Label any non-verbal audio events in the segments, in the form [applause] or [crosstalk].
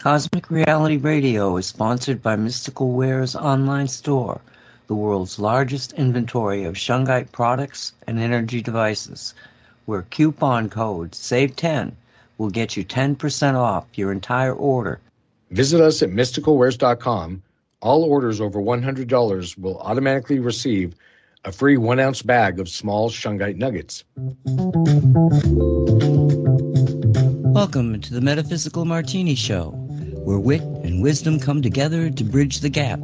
Cosmic Reality Radio is sponsored by Mystical Wares' online store, the world's largest inventory of Shungite products and energy devices, where coupon code SAVE10 will get you 10% off your entire order. Visit us at mysticalwares.com. All orders over $100 will automatically receive a free one ounce bag of small Shungite nuggets. Welcome to the Metaphysical Martini Show where wit and wisdom come together to bridge the gap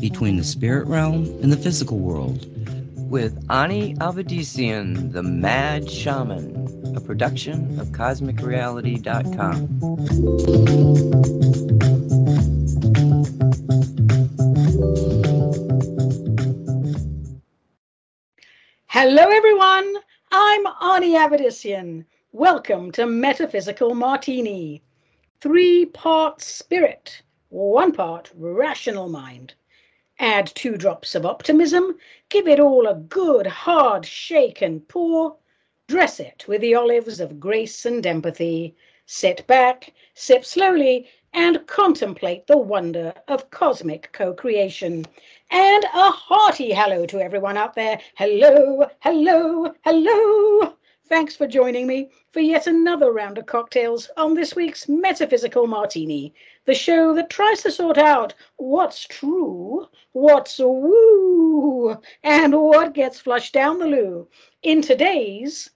between the spirit realm and the physical world. With Ani Avedissian, the Mad Shaman, a production of CosmicReality.com. Hello, everyone. I'm Ani Avedissian. Welcome to Metaphysical Martini three parts spirit, one part rational mind. Add two drops of optimism, give it all a good hard shake and pour. Dress it with the olives of grace and empathy. Sit back, sip slowly, and contemplate the wonder of cosmic co creation. And a hearty hello to everyone out there. Hello, hello, hello. Thanks for joining me for yet another round of cocktails on this week's Metaphysical Martini, the show that tries to sort out what's true, what's woo, and what gets flushed down the loo. In today's,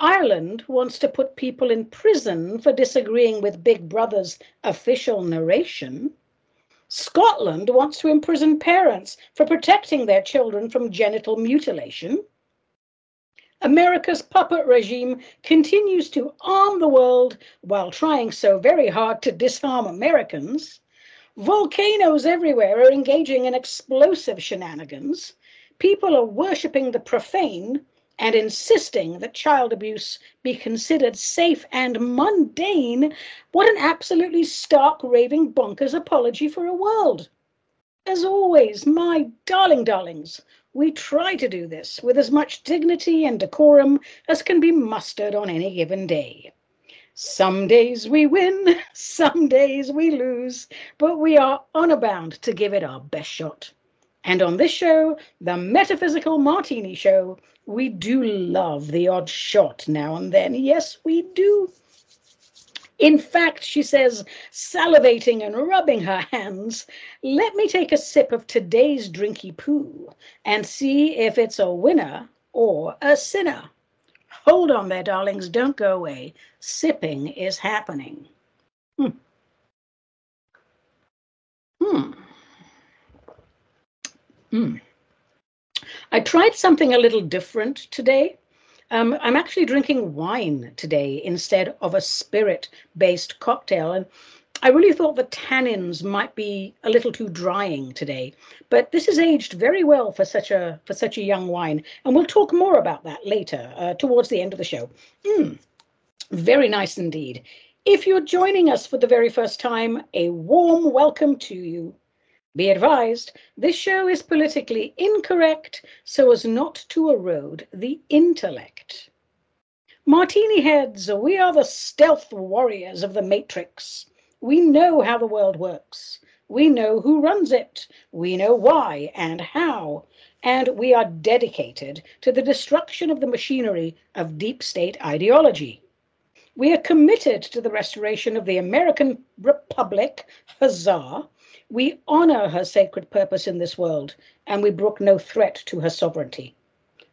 Ireland wants to put people in prison for disagreeing with Big Brother's official narration. Scotland wants to imprison parents for protecting their children from genital mutilation. America's puppet regime continues to arm the world while trying so very hard to disarm Americans. Volcanoes everywhere are engaging in explosive shenanigans. People are worshipping the profane and insisting that child abuse be considered safe and mundane. What an absolutely stark, raving, bonkers apology for a world. As always, my darling darlings, we try to do this with as much dignity and decorum as can be mustered on any given day. Some days we win, [laughs] some days we lose, but we are honor bound to give it our best shot. And on this show, the Metaphysical Martini Show, we do love the odd shot now and then. Yes, we do. In fact, she says, salivating and rubbing her hands, let me take a sip of today's drinky poo and see if it's a winner or a sinner. Hold on there, darlings, don't go away. Sipping is happening. Hmm. Hmm. Hmm. I tried something a little different today. Um, I'm actually drinking wine today instead of a spirit based cocktail. And I really thought the tannins might be a little too drying today, but this is aged very well for such a for such a young wine, and we'll talk more about that later uh, towards the end of the show. Mm, very nice indeed. If you're joining us for the very first time, a warm welcome to you. Be advised, this show is politically incorrect so as not to erode the intellect. Martini heads, we are the stealth warriors of the Matrix. We know how the world works. We know who runs it. We know why and how. And we are dedicated to the destruction of the machinery of deep state ideology. We are committed to the restoration of the American Republic, huzzah, we honor her sacred purpose in this world, and we brook no threat to her sovereignty.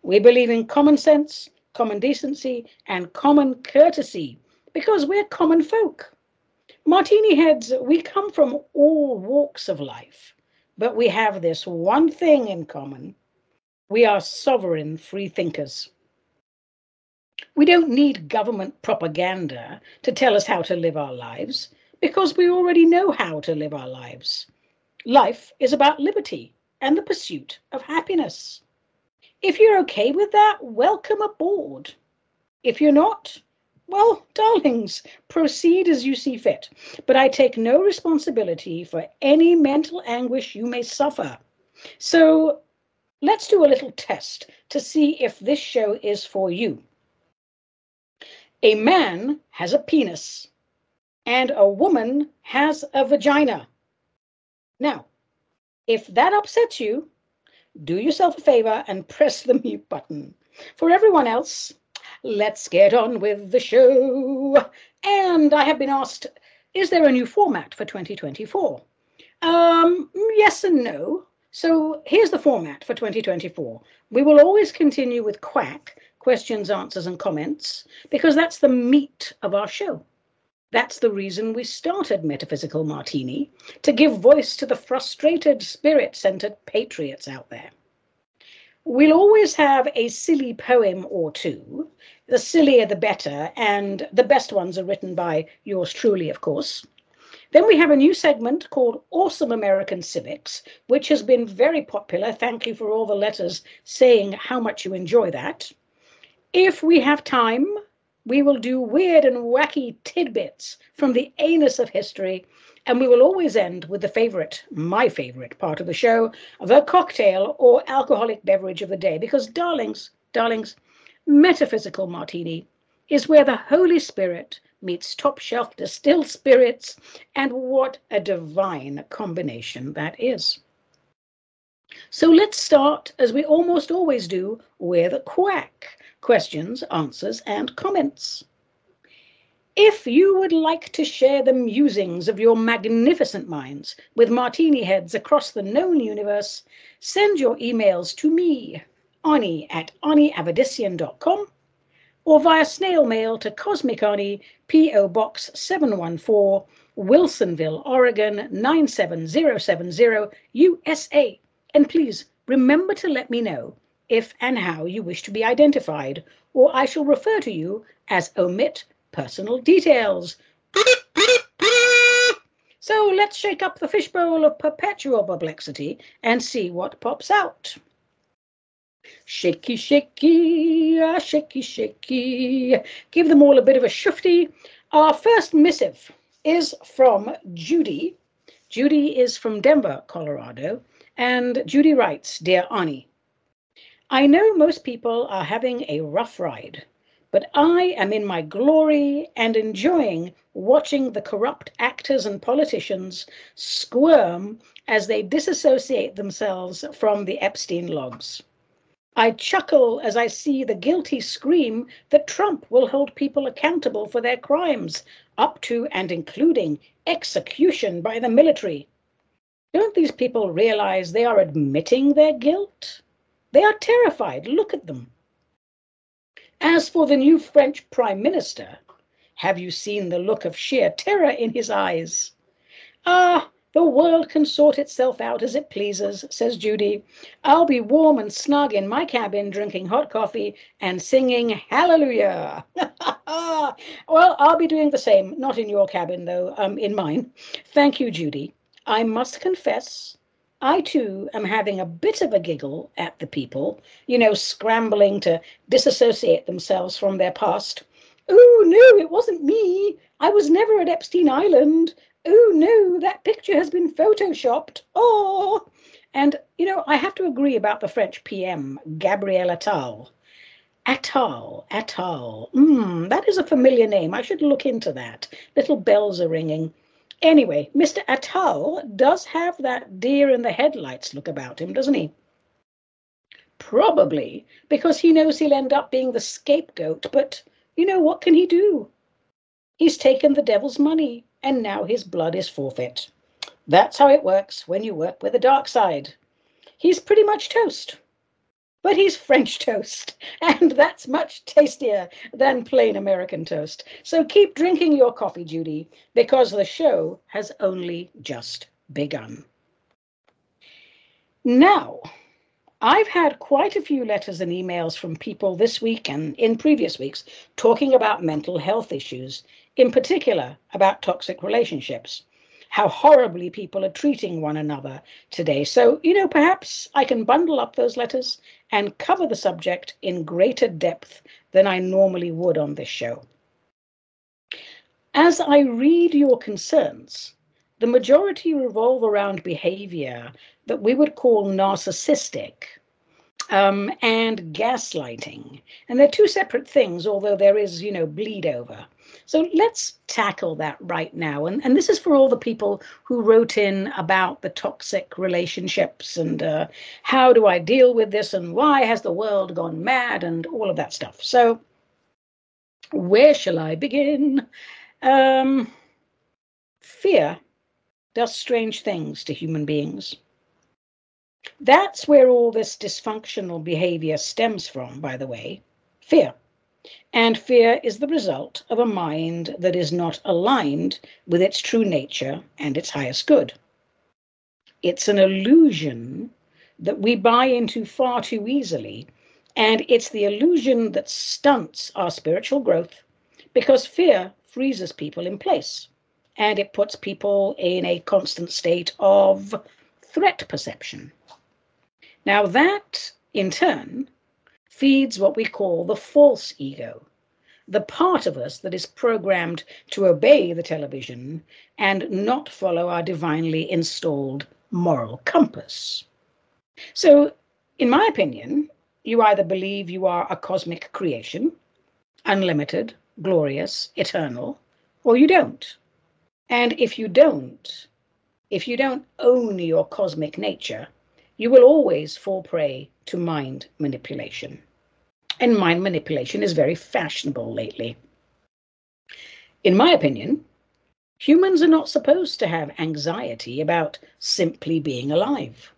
We believe in common sense, common decency, and common courtesy because we're common folk. Martini heads, we come from all walks of life, but we have this one thing in common. We are sovereign free thinkers. We don't need government propaganda to tell us how to live our lives because we already know how to live our lives. Life is about liberty and the pursuit of happiness. If you're okay with that, welcome aboard. If you're not, well, darlings, proceed as you see fit. But I take no responsibility for any mental anguish you may suffer. So let's do a little test to see if this show is for you. A man has a penis. And a woman has a vagina. Now, if that upsets you, do yourself a favor and press the mute button. For everyone else, let's get on with the show. And I have been asked, is there a new format for 2024? Um, yes and no. So here's the format for 2024. We will always continue with Quack, questions, answers, and comments, because that's the meat of our show. That's the reason we started Metaphysical Martini, to give voice to the frustrated, spirit centered patriots out there. We'll always have a silly poem or two. The sillier the better, and the best ones are written by yours truly, of course. Then we have a new segment called Awesome American Civics, which has been very popular. Thank you for all the letters saying how much you enjoy that. If we have time, we will do weird and wacky tidbits from the anus of history, and we will always end with the favorite, my favorite part of the show, the cocktail or alcoholic beverage of the day. Because, darlings, darlings, metaphysical martini is where the Holy Spirit meets top shelf distilled spirits, and what a divine combination that is. So let's start, as we almost always do, with a quack questions, answers, and comments. If you would like to share the musings of your magnificent minds with martini heads across the known universe, send your emails to me, Ani at aniavedissian.com, or via snail mail to Cosmic Ani, P.O. Box 714, Wilsonville, Oregon 97070, USA. And please remember to let me know if and how you wish to be identified, or I shall refer to you as omit personal details. So let's shake up the fishbowl of perpetual perplexity and see what pops out. Shaky, shaky, ah, shaky, shaky. Give them all a bit of a shufty. Our first missive is from Judy. Judy is from Denver, Colorado. And Judy writes Dear Ani, I know most people are having a rough ride, but I am in my glory and enjoying watching the corrupt actors and politicians squirm as they disassociate themselves from the Epstein logs. I chuckle as I see the guilty scream that Trump will hold people accountable for their crimes, up to and including execution by the military. Don't these people realize they are admitting their guilt? They are terrified. Look at them. As for the new French Prime Minister, have you seen the look of sheer terror in his eyes? Ah, the world can sort itself out as it pleases, says Judy. I'll be warm and snug in my cabin drinking hot coffee and singing hallelujah. [laughs] well, I'll be doing the same, not in your cabin, though, um, in mine. Thank you, Judy. I must confess I too am having a bit of a giggle at the people, you know, scrambling to disassociate themselves from their past. Oh, no, it wasn't me. I was never at Epstein Island. Oh, no, that picture has been photoshopped. Oh, and, you know, I have to agree about the French PM, Gabriel Attal. Attal, Attal. Hmm, that is a familiar name. I should look into that. Little bells are ringing. Anyway, Mr. Attal does have that deer in the headlights look about him, doesn't he? Probably because he knows he'll end up being the scapegoat, but you know, what can he do? He's taken the devil's money, and now his blood is forfeit. That's how it works when you work with the dark side. He's pretty much toast but he's French toast, [laughs] and that's much tastier than plain American toast. So keep drinking your coffee, Judy, because the show has only just begun. Now, I've had quite a few letters and emails from people this week and in previous weeks talking about mental health issues, in particular about toxic relationships how horribly people are treating one another today. So, you know, perhaps I can bundle up those letters and cover the subject in greater depth than I normally would on this show. As I read your concerns, the majority revolve around behavior that we would call narcissistic um, and gaslighting. And they're two separate things, although there is, you know, bleed over. So let's tackle that right now. And, and this is for all the people who wrote in about the toxic relationships and uh, how do I deal with this and why has the world gone mad and all of that stuff. So, where shall I begin? Um, fear does strange things to human beings. That's where all this dysfunctional behavior stems from, by the way fear. And fear is the result of a mind that is not aligned with its true nature and its highest good. It's an illusion that we buy into far too easily, and it's the illusion that stunts our spiritual growth because fear freezes people in place and it puts people in a constant state of threat perception. Now, that in turn feeds what we call the false ego, the part of us that is programmed to obey the television and not follow our divinely installed moral compass. So, in my opinion, you either believe you are a cosmic creation, unlimited, glorious, eternal, or you don't. And if you don't, if you don't own your cosmic nature, you will always fall prey to mind manipulation. And mind manipulation is very fashionable lately. In my opinion, humans are not supposed to have anxiety about simply being alive.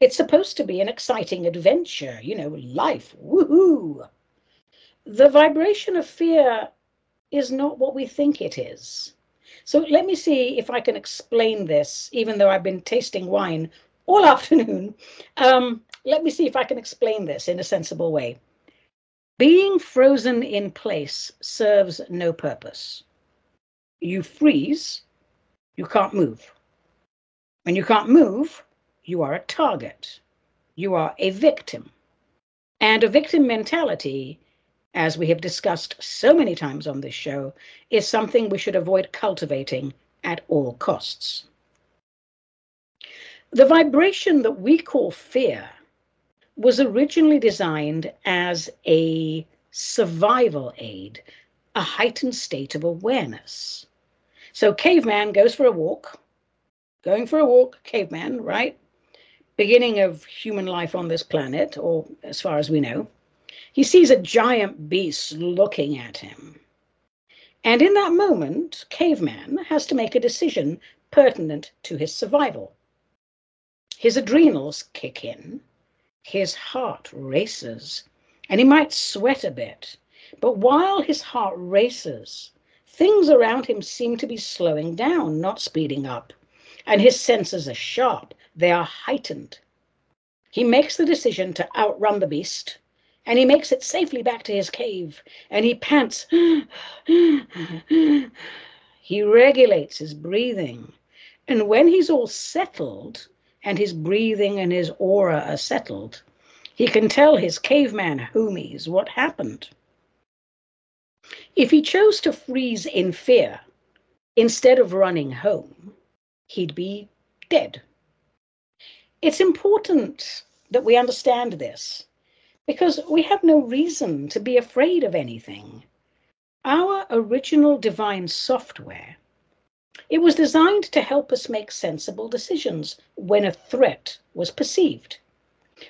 It's supposed to be an exciting adventure, you know, life, woohoo. The vibration of fear is not what we think it is. So let me see if I can explain this, even though I've been tasting wine all [laughs] afternoon. Um, let me see if I can explain this in a sensible way. Being frozen in place serves no purpose. You freeze, you can't move. When you can't move, you are a target. You are a victim. And a victim mentality as we have discussed so many times on this show, is something we should avoid cultivating at all costs. The vibration that we call fear was originally designed as a survival aid, a heightened state of awareness. So, caveman goes for a walk, going for a walk, caveman, right? Beginning of human life on this planet, or as far as we know. He sees a giant beast looking at him. And in that moment, Caveman has to make a decision pertinent to his survival. His adrenals kick in, his heart races, and he might sweat a bit. But while his heart races, things around him seem to be slowing down, not speeding up, and his senses are sharp, they are heightened. He makes the decision to outrun the beast and he makes it safely back to his cave, and he pants. he regulates his breathing. And when he's all settled, and his breathing and his aura are settled, he can tell his caveman homies what happened. If he chose to freeze in fear instead of running home, he'd be dead. It's important that we understand this because we have no reason to be afraid of anything. Our original divine software, it was designed to help us make sensible decisions when a threat was perceived.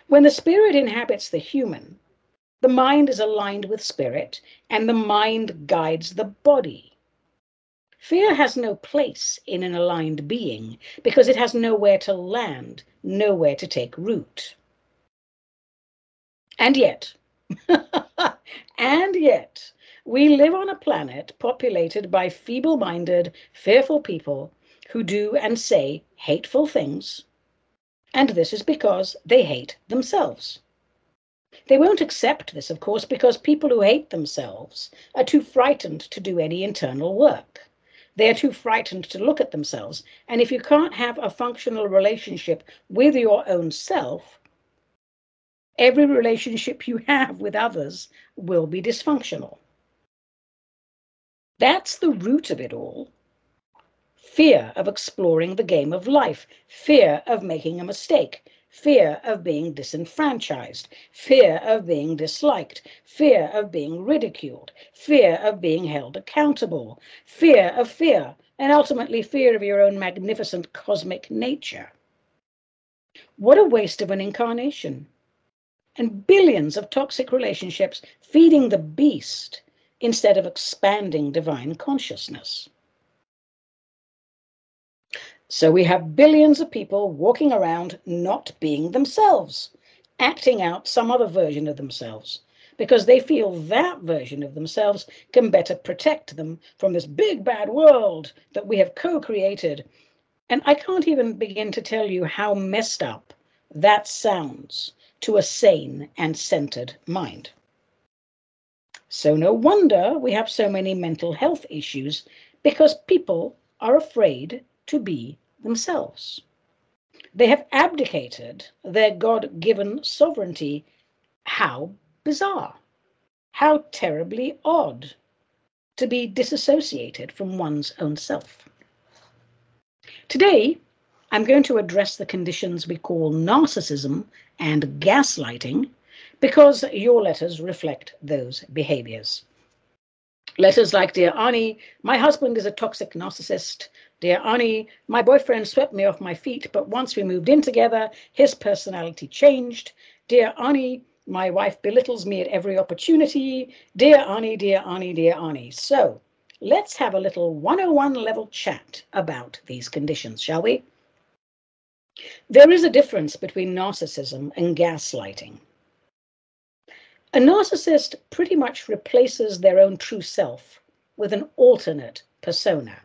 When the spirit inhabits the human, the mind is aligned with spirit and the mind guides the body. Fear has no place in an aligned being because it has nowhere to land, nowhere to take root. And yet, [laughs] and yet, we live on a planet populated by feeble minded, fearful people who do and say hateful things. And this is because they hate themselves. They won't accept this, of course, because people who hate themselves are too frightened to do any internal work. They are too frightened to look at themselves. And if you can't have a functional relationship with your own self, every relationship you [laughs] have with others will be dysfunctional. That's the root of it all. Fear of exploring the game of life, fear of making a mistake, fear of being disenfranchised, fear of being disliked, fear of being ridiculed, fear of being held accountable, fear of fear, and ultimately fear of your own magnificent cosmic nature. What a waste of an incarnation. And billions of toxic relationships feeding the beast instead of expanding divine consciousness. So we have billions of people walking around not being themselves, acting out some other version of themselves, because they feel that version of themselves can better protect them from this big bad world that we have co created. And I can't even begin to tell you how messed up that sounds to a sane and centered mind. So, no wonder we have so many mental health issues because people are afraid to be themselves. They have abdicated their God given sovereignty. How bizarre! How terribly odd to be disassociated from one's own self. Today, I'm going to address the conditions we call narcissism and gaslighting because your letters reflect those behaviors. Letters like, Dear Ani, my husband is a toxic narcissist. Dear Ani, my boyfriend swept me off my feet, but once we moved in together, his personality changed. Dear Ani, my wife belittles me at every opportunity. Dear Ani, dear Ani, dear Ani. So let's have a little 101 level chat about these conditions, shall we? There is a difference between narcissism and gaslighting. A narcissist pretty much replaces their own true self with an alternate persona.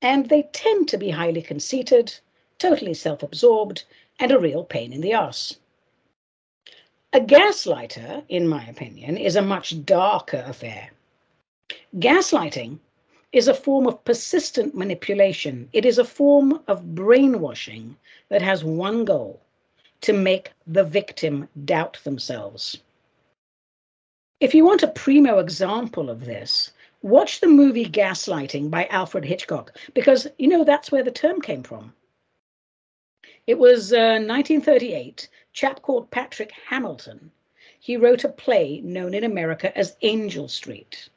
And they tend to be highly conceited, totally self absorbed, and a real pain in the ass. A gaslighter, in my opinion, is a much darker affair. Gaslighting is a form of persistent manipulation. It is a form of brainwashing that has one goal to make the victim doubt themselves. If you want a primo example of this, watch the movie Gaslighting by Alfred Hitchcock, because you know that's where the term came from. It was uh, 1938, chap called Patrick Hamilton. He wrote a play known in America as Angel Street.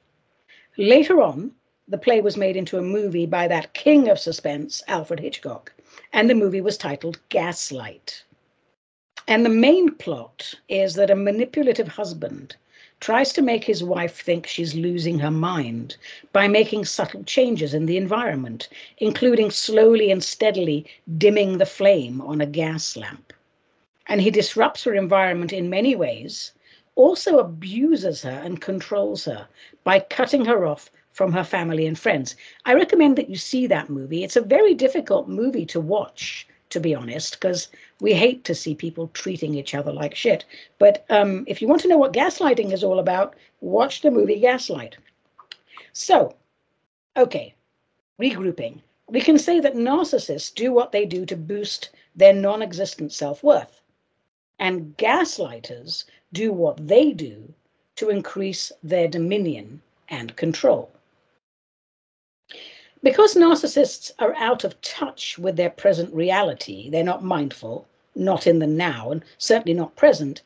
Later on, the play was made into a movie by that king of suspense, Alfred Hitchcock, and the movie was titled Gaslight. And the main plot is that a manipulative husband tries to make his wife think she's losing her mind by making subtle changes in the environment, including slowly and steadily dimming the flame on a gas lamp. And he disrupts her environment in many ways, also abuses her and controls her by cutting her off from her family and friends. I recommend that you see that movie. It's a very difficult movie to watch to be honest, because we hate to see people treating each other like shit. But um, if you want to know what gaslighting is all about, watch the movie Gaslight. So, okay, regrouping. We can say that narcissists do what they do to boost their non existent self worth, and gaslighters do what they do to increase their dominion and control. Because narcissists are out of touch with their present reality, they're not mindful, not in the now, and certainly not present,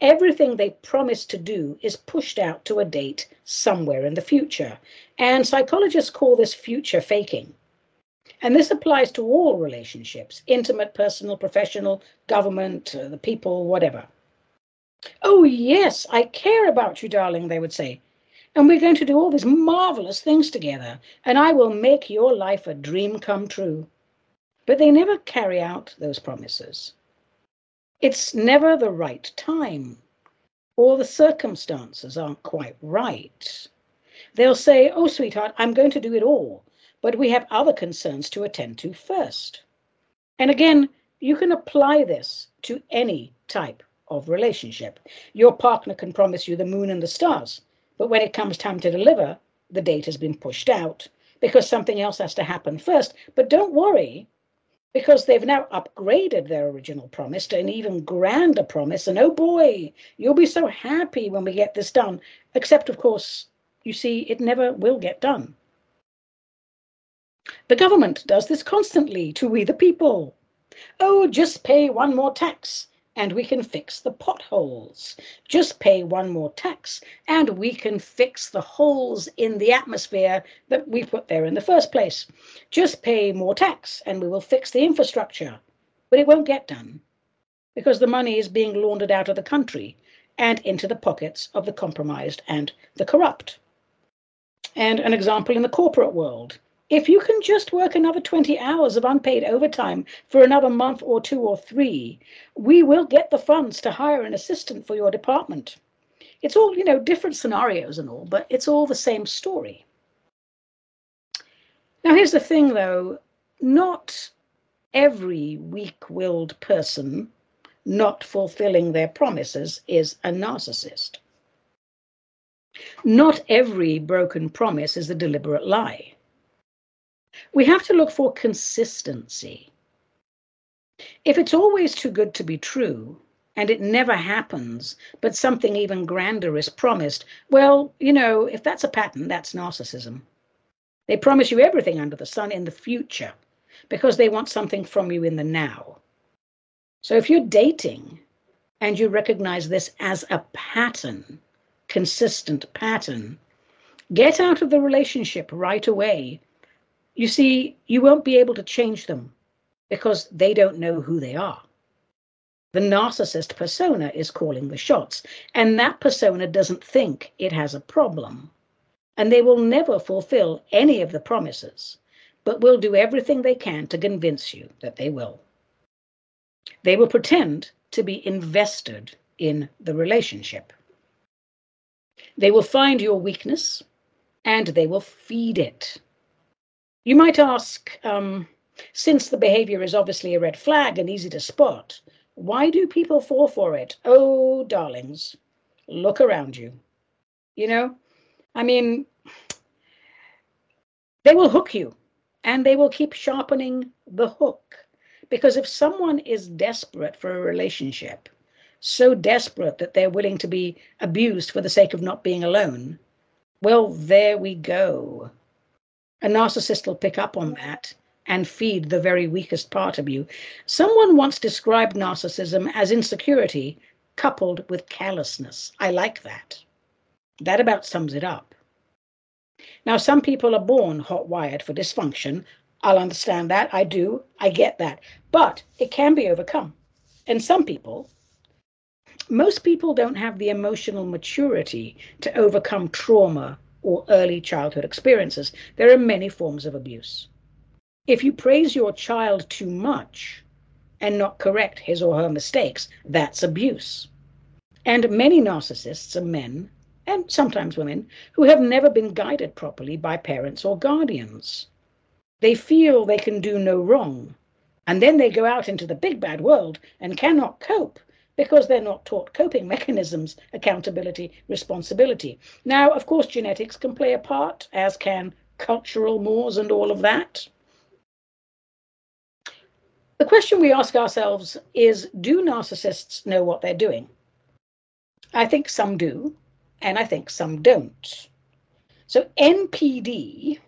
everything they promise to do is pushed out to a date somewhere in the future. And psychologists call this future faking. And this applies to all relationships intimate, personal, professional, government, uh, the people, whatever. Oh, yes, I care about you, darling, they would say and we're going to do all these marvelous things together, and I will make your life a dream come true. But they never carry out those promises. It's never the right time, or the circumstances aren't quite right. They'll say, Oh, sweetheart, I'm going to do it all, but we have other concerns to attend to first. And again, you can apply this to any type of relationship. Your partner can promise you the moon and the stars, but when it comes time to deliver, the date has been pushed out because something else has to happen first. But don't worry, because they've now upgraded their original promise to an even grander promise. And oh boy, you'll be so happy when we get this done. Except, of course, you see, it never will get done. The government does this constantly to we the people. Oh, just pay one more tax and we can fix the potholes. Just pay one more tax and we can fix the holes in the atmosphere that we put there in the first place. Just pay more tax and we will fix the infrastructure. But it won't get done because the money is being laundered out of the country and into the pockets of the compromised and the corrupt. And an example in the corporate world if you can just work another 20 hours of unpaid overtime for another month or two or three, we will get the funds to hire an assistant for your department. It's all, you know, different scenarios and all, but it's all the same story. Now, here's the thing though not every weak willed person not fulfilling their promises is a narcissist. Not every broken promise is a deliberate lie we have to look for consistency. If it's always too good to be true, and it never happens, but something even grander is promised, well, you know, if that's a pattern, that's narcissism. They promise you everything under the sun in the future because they want something from you in the now. So if you're dating and you recognize this as a pattern, consistent pattern, get out of the relationship right away you see, you won't be able to change them because they don't know who they are. The narcissist persona is calling the shots, and that persona doesn't think it has a problem. And they will never fulfill any of the promises, but will do everything they can to convince you that they will. They will pretend to be invested in the relationship. They will find your weakness and they will feed it. You might ask, um, since the behavior is obviously a red flag and easy to spot, why do people fall for it? Oh, darlings, look around you. You know, I mean, they will hook you and they will keep sharpening the hook. Because if someone is desperate for a relationship, so desperate that they're willing to be abused for the sake of not being alone, well, there we go. A narcissist will pick up on that and feed the very weakest part of you. Someone once described narcissism as insecurity coupled with callousness. I like that. That about sums it up. Now, some people are born hot wired for dysfunction. I'll understand that. I do. I get that. But it can be overcome. And some people, most people don't have the emotional maturity to overcome trauma or early childhood experiences. There are many forms of abuse. If you praise your child too much and not correct his or her mistakes, that's abuse. And many narcissists are men, and sometimes women, who have never been guided properly by parents or guardians. They feel they can do no wrong, and then they go out into the big bad world and cannot cope because they're not taught coping mechanisms, accountability, responsibility. Now, of course, genetics can play a part, as can cultural mores and all of that. The question we ask ourselves is Do narcissists know what they're doing? I think some do, and I think some don't. So, NPD,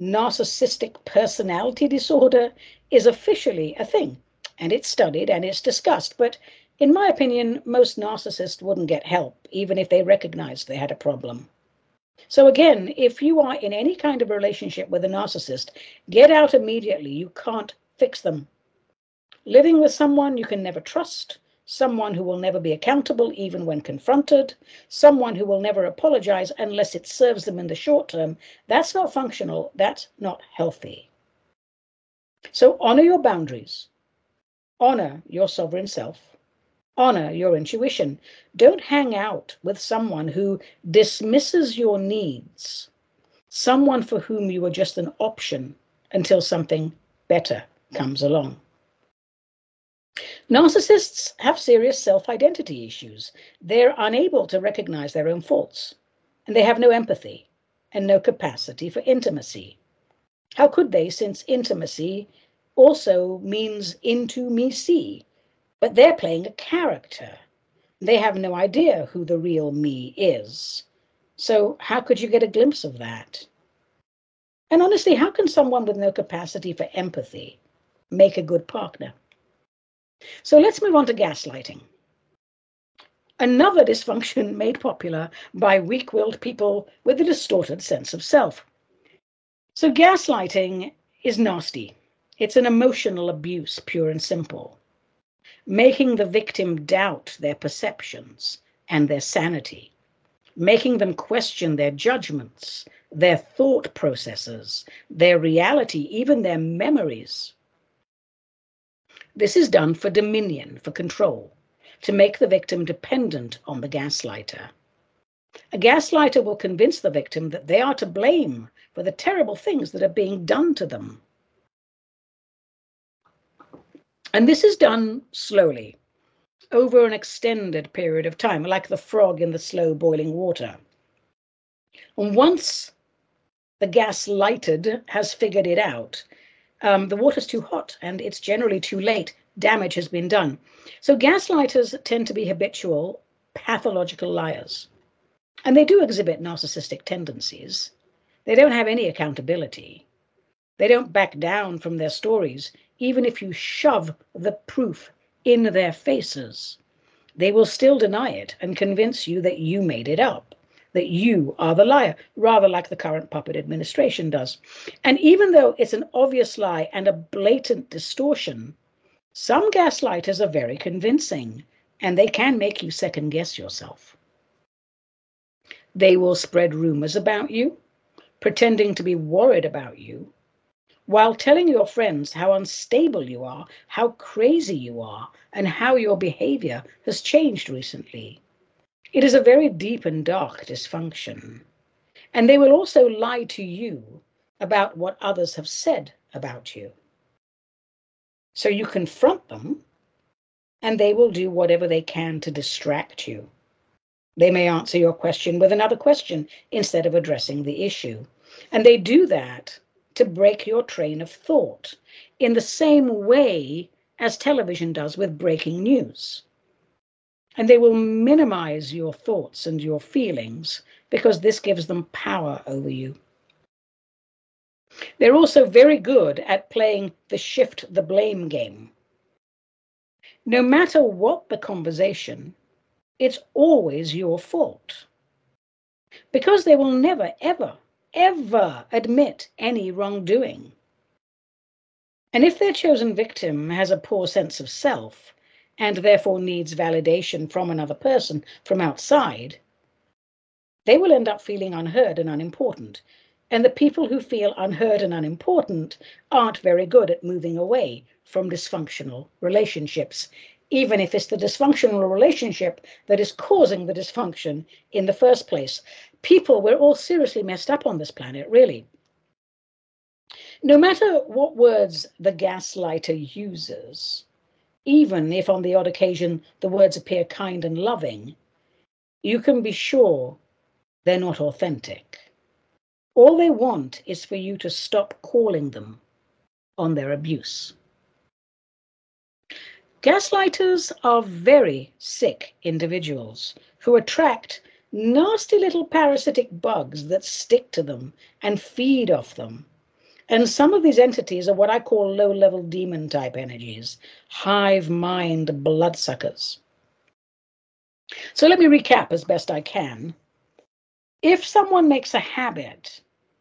narcissistic personality disorder, is officially a thing and it's studied and it's discussed. But in my opinion, most narcissists wouldn't get help, even if they recognized they had a problem. So, again, if you are in any kind of relationship with a narcissist, get out immediately. You can't fix them. Living with someone you can never trust, someone who will never be accountable even when confronted, someone who will never apologize unless it serves them in the short term, that's not functional, that's not healthy. So, honor your boundaries. Honor your sovereign self. Honor your intuition. Don't hang out with someone who dismisses your needs, someone for whom you are just an option until something better comes along. Narcissists have serious self identity issues. They're unable to recognize their own faults, and they have no empathy and no capacity for intimacy. How could they, since intimacy also means into me see, but they're playing a character. They have no idea who the real me is. So, how could you get a glimpse of that? And honestly, how can someone with no capacity for empathy make a good partner. So let's move on to gaslighting. Another dysfunction [laughs] made popular by weak willed people with a distorted sense of self. So, gaslighting is nasty. It's an emotional abuse, pure and simple, making the victim doubt their perceptions and their sanity, making them question their judgments, their thought processes, their reality, even their memories. This is done for dominion, for control, to make the victim dependent on the gaslighter. A gaslighter will convince the victim that they are to blame for the terrible things that are being done to them. And this is done slowly, over an extended period of time, like the frog in the slow boiling water. And once the gas lighted has figured it out, um, the water's too hot and it's generally too late damage has been done. So gaslighters tend to be habitual, pathological liars. And they do exhibit narcissistic tendencies. They don't have any accountability. They don't back down from their stories, even if you shove the proof in their faces. They will still deny it and convince you that you made it up, that you are the liar, rather like the current puppet administration does. And even though it's an obvious lie and a blatant distortion, some gaslighters are very convincing, and they can make you second guess yourself. They will spread rumors about you, pretending to be worried about you, while telling your friends how unstable you are, how crazy you are, and how your behavior has changed recently. It is a very deep and dark dysfunction. And they will also lie to you about what others have said about you. So you confront them, and they will do whatever they can to distract you. They may answer your question with another question instead of addressing the issue. And they do that to break your train of thought in the same way as television does with breaking news. And they will minimize your thoughts and your feelings because this gives them power over you. They're also very good at playing the shift the blame game. No matter what the conversation, it's always your fault. Because they will never, ever, ever admit any wrongdoing. And if their chosen victim has a poor sense of self and therefore needs validation from another person from outside, they will end up feeling unheard and unimportant and the people who feel unheard and unimportant aren't very good at moving away from dysfunctional relationships, even if it's the dysfunctional relationship that is causing the dysfunction in the first place. People, we're all seriously messed up on this planet, really. No matter what words the gaslighter uses, even if on the odd occasion the words appear kind and loving, you can be sure they're not authentic. All they want is for you to stop calling them on their abuse. Gaslighters are very sick individuals who attract nasty little parasitic bugs that stick to them and feed off them. And some of these entities are what I call low level demon type energies, hive mind bloodsuckers. So let me recap as best I can if someone makes a habit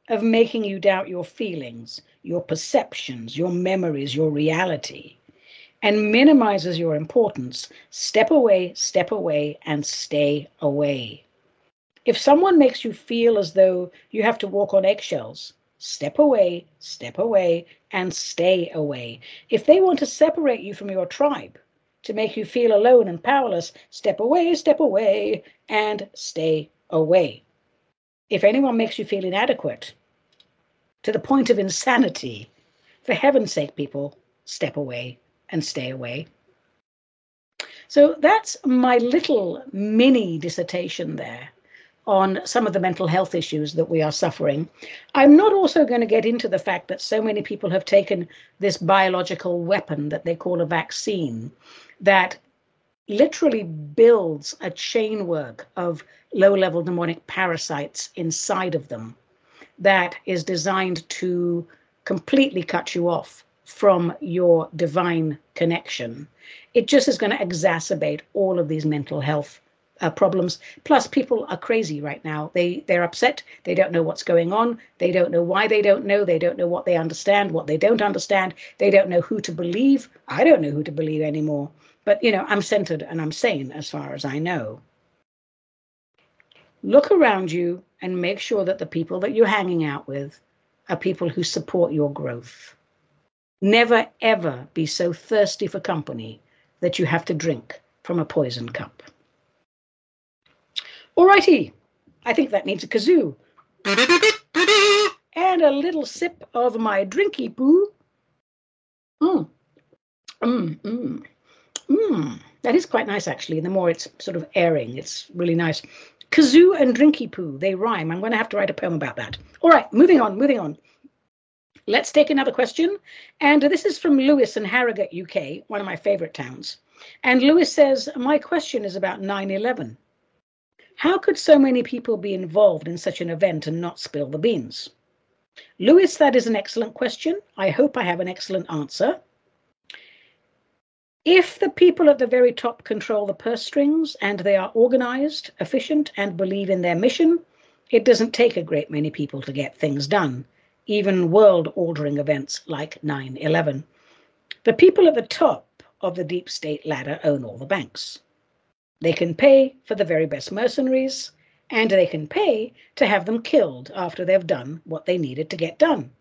of making you doubt your feelings, your perceptions, your memories, your reality, and minimizes your importance, step away, step away, and stay away. If someone makes you feel as though you have to walk on eggshells, step away, step away, and stay away. If they want to separate you from your tribe, to make you feel alone and powerless, step away, step away, and stay away. If anyone makes you feel inadequate to the point of insanity, for heaven's sake, people, step away and stay away. So that's my little mini dissertation there on some of the mental health issues that we are suffering. I'm not also going to get into the fact that so many people have taken this biological weapon that they call a vaccine that literally builds a chain work of low level demonic parasites inside of them that is designed to completely cut you off from your divine connection, it just is going to exacerbate all of these mental health uh, problems. Plus, people are crazy right now. They they're upset. They don't know what's going on. They don't know why they don't know. They don't know what they understand, what they don't understand. They don't know who to believe. I don't know who to believe anymore. But you know, I'm centered and I'm sane as far as I know. Look around you and make sure that the people that you're hanging out with are people who support your growth. Never ever be so thirsty for company that you have to drink from a poison cup. Alrighty, I think that needs a kazoo. And a little sip of my drinky poo. Mmm. Mmm, mmm, mmm. That is quite nice, actually. The more it's sort of airing, it's really nice. Kazoo and drinky poo, they rhyme. I'm going to have to write a poem about that. All right, moving on, moving on. Let's take another question. And this is from Lewis in Harrogate, UK, one of my favorite towns. And Lewis says, My question is about 9 11. How could so many people be involved in such an event and not spill the beans? Lewis, that is an excellent question. I hope I have an excellent answer. If the people at the very top control the purse strings and they are organized, efficient, and believe in their mission, it doesn't take a great many people to get things done, even world altering events like 9 11. The people at the top of the deep state ladder own all the banks. They can pay for the very best mercenaries, and they can pay to have them killed after they've done what they needed to get done.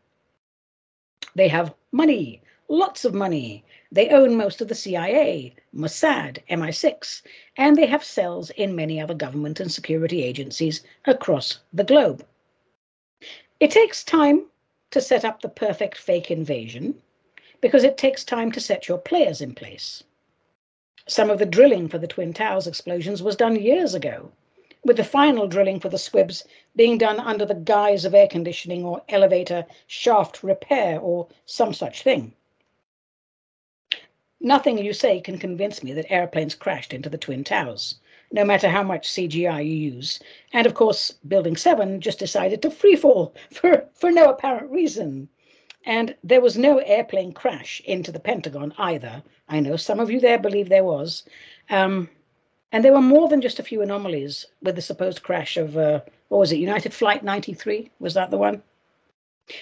They have money, lots of money. They own most of the CIA, Mossad, MI6, and they have cells in many other government and security agencies across the globe. It takes time to set up the perfect fake invasion because it takes time to set your players in place. Some of the drilling for the Twin Towers explosions was done years ago, with the final drilling for the squibs being done under the guise of air conditioning or elevator shaft repair or some such thing. Nothing you say can convince me that airplanes crashed into the Twin Towers, no matter how much CGI you use. And of course, Building 7 just decided to freefall [laughs] for, for no apparent reason. And there was no airplane crash into the Pentagon either. I know some of you there believe there was. Um, and there were more than just a few anomalies with the supposed crash of, uh, what was it, United Flight 93? Was that the one?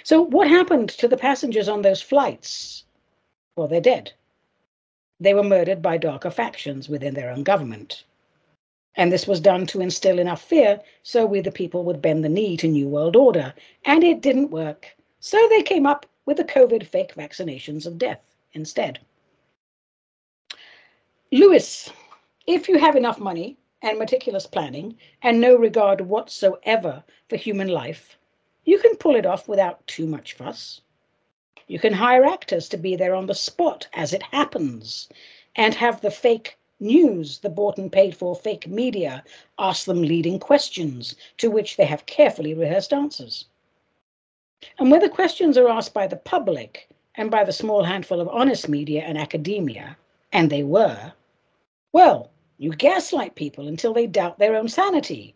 So, what happened to the passengers on those flights? Well, they're dead. They were murdered by darker factions within their own government. And this was done to instill enough fear so we, the people, would bend the knee to New World Order. And it didn't work. So they came up with the COVID fake vaccinations of death instead. Lewis, if you have enough money and meticulous planning and no regard whatsoever for human life, you can pull it off without too much fuss. You can hire actors to be there on the spot as it happens and have the fake news, the bought and paid for fake media, ask them leading questions to which they have carefully rehearsed answers. And whether questions are asked by the public and by the small handful of honest media and academia, and they were, well, you gaslight people until they doubt their own sanity.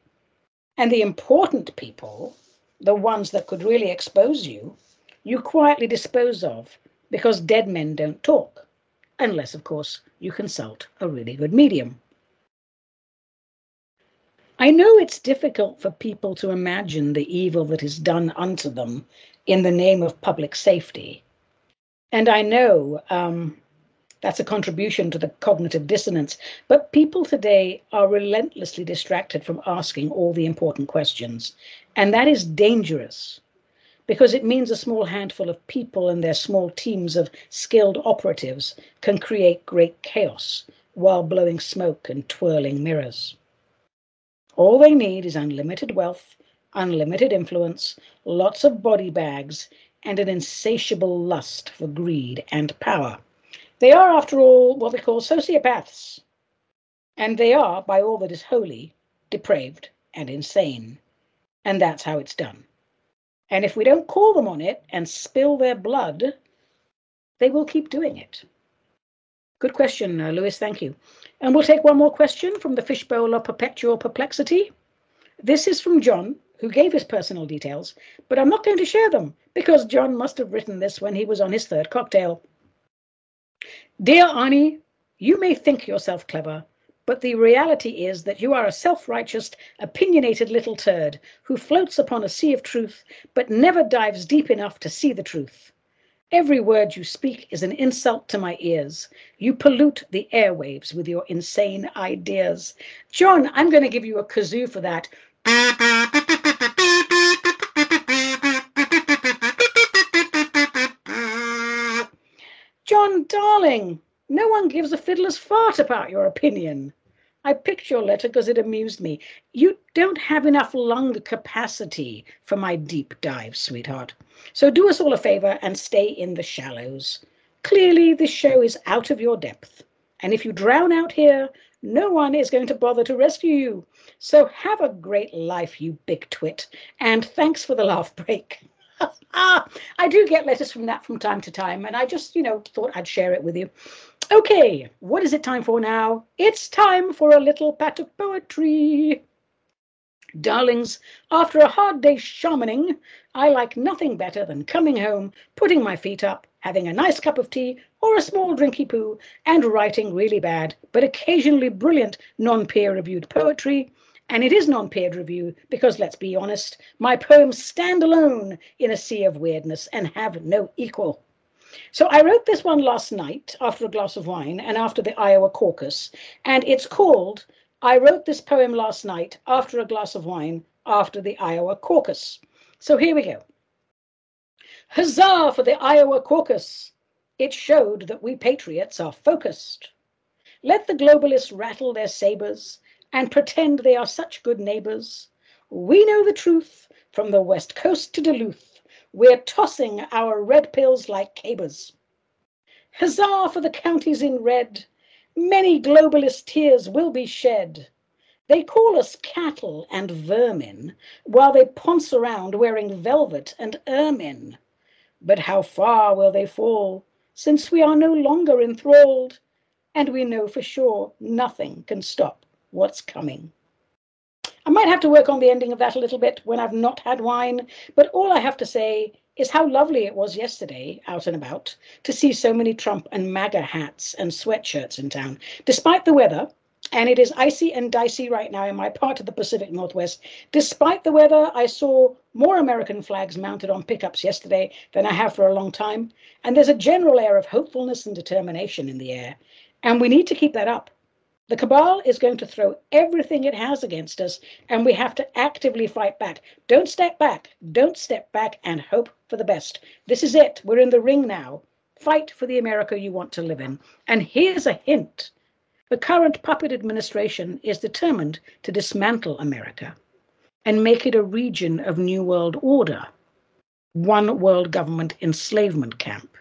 And the important people, the ones that could really expose you, you quietly dispose of because dead men don't talk, unless, of course, you consult a really good medium. I know it's difficult for people to imagine the evil that is done unto them in the name of public safety. And I know um, that's a contribution to the cognitive dissonance. But people today are relentlessly distracted from asking all the important questions. And that is dangerous because it means a small handful of people and their small teams of skilled operatives can create great chaos while blowing smoke and twirling mirrors. All they need is unlimited wealth, unlimited influence, lots of body bags, and an insatiable lust for greed and power. They are, after all, what we call sociopaths. And they are, by all that is holy, depraved and insane. And that's how it's done. And if we don't call them on it and spill their blood, they will keep doing it. Good question, uh, Lewis. Thank you. And we'll take one more question from the fishbowl of perpetual perplexity. This is from John, who gave his personal details, but I'm not going to share them because John must have written this when he was on his third cocktail. Dear Ani, you may think yourself clever, but the reality is that you are a self righteous, opinionated little turd who floats upon a sea of truth but never dives deep enough to see the truth. Every word you speak is an insult to my ears. You pollute the airwaves with your insane ideas. John, I'm going to give you a kazoo for that. John, darling, no one gives a fiddler's fart about your opinion. I picked your letter because it amused me. You don't have enough lung capacity for my deep dive, sweetheart. So do us all a favor and stay in the shallows. Clearly, this show is out of your depth. And if you drown out here, no one is going to bother to rescue you. So have a great life, you big twit. And thanks for the laugh break. Ah, I do get letters from that from time to time, and I just, you know, thought I'd share it with you. Okay, what is it time for now? It's time for a little pat of poetry. Darlings, after a hard day shamaning, I like nothing better than coming home, putting my feet up, having a nice cup of tea or a small drinky poo, and writing really bad, but occasionally brilliant non peer reviewed poetry. And it is non peer review because, let's be honest, my poems stand alone in a sea of weirdness and have no equal. So I wrote this one last night after a glass of wine and after the Iowa caucus, and it's called I wrote this poem last night after a glass of wine after the Iowa caucus. So here we go. Huzzah for the Iowa caucus! It showed that we patriots are focused. Let the globalists rattle their sabers and pretend they are such good neighbors. We know the truth from the west coast to Duluth. We're tossing our red pills like cabers. Huzzah for the counties in red Many globalist tears will be shed. They call us cattle and vermin while they ponce around wearing velvet and ermine. But how far will they fall since we are no longer enthralled and we know for sure nothing can stop what's coming? I might have to work on the ending of that a little bit when I've not had wine, but all I have to say is how lovely it was yesterday out and about to see so many Trump and MAGA hats and sweatshirts in town. Despite the weather, and it is icy and dicey right now in my part of the Pacific Northwest. Despite the weather, I saw more American flags mounted on pickups yesterday than I have for a long time. And there's a general air of hopefulness and determination in the air. And we need to keep that up. The cabal is going to throw everything it has against us, and we have to actively fight back. Don't step back. Don't step back and hope for the best. This is it. We're in the ring now. Fight for the America you want to live in. And here's a hint the current puppet administration is determined to dismantle America and make it a region of New World Order, one world government enslavement camp.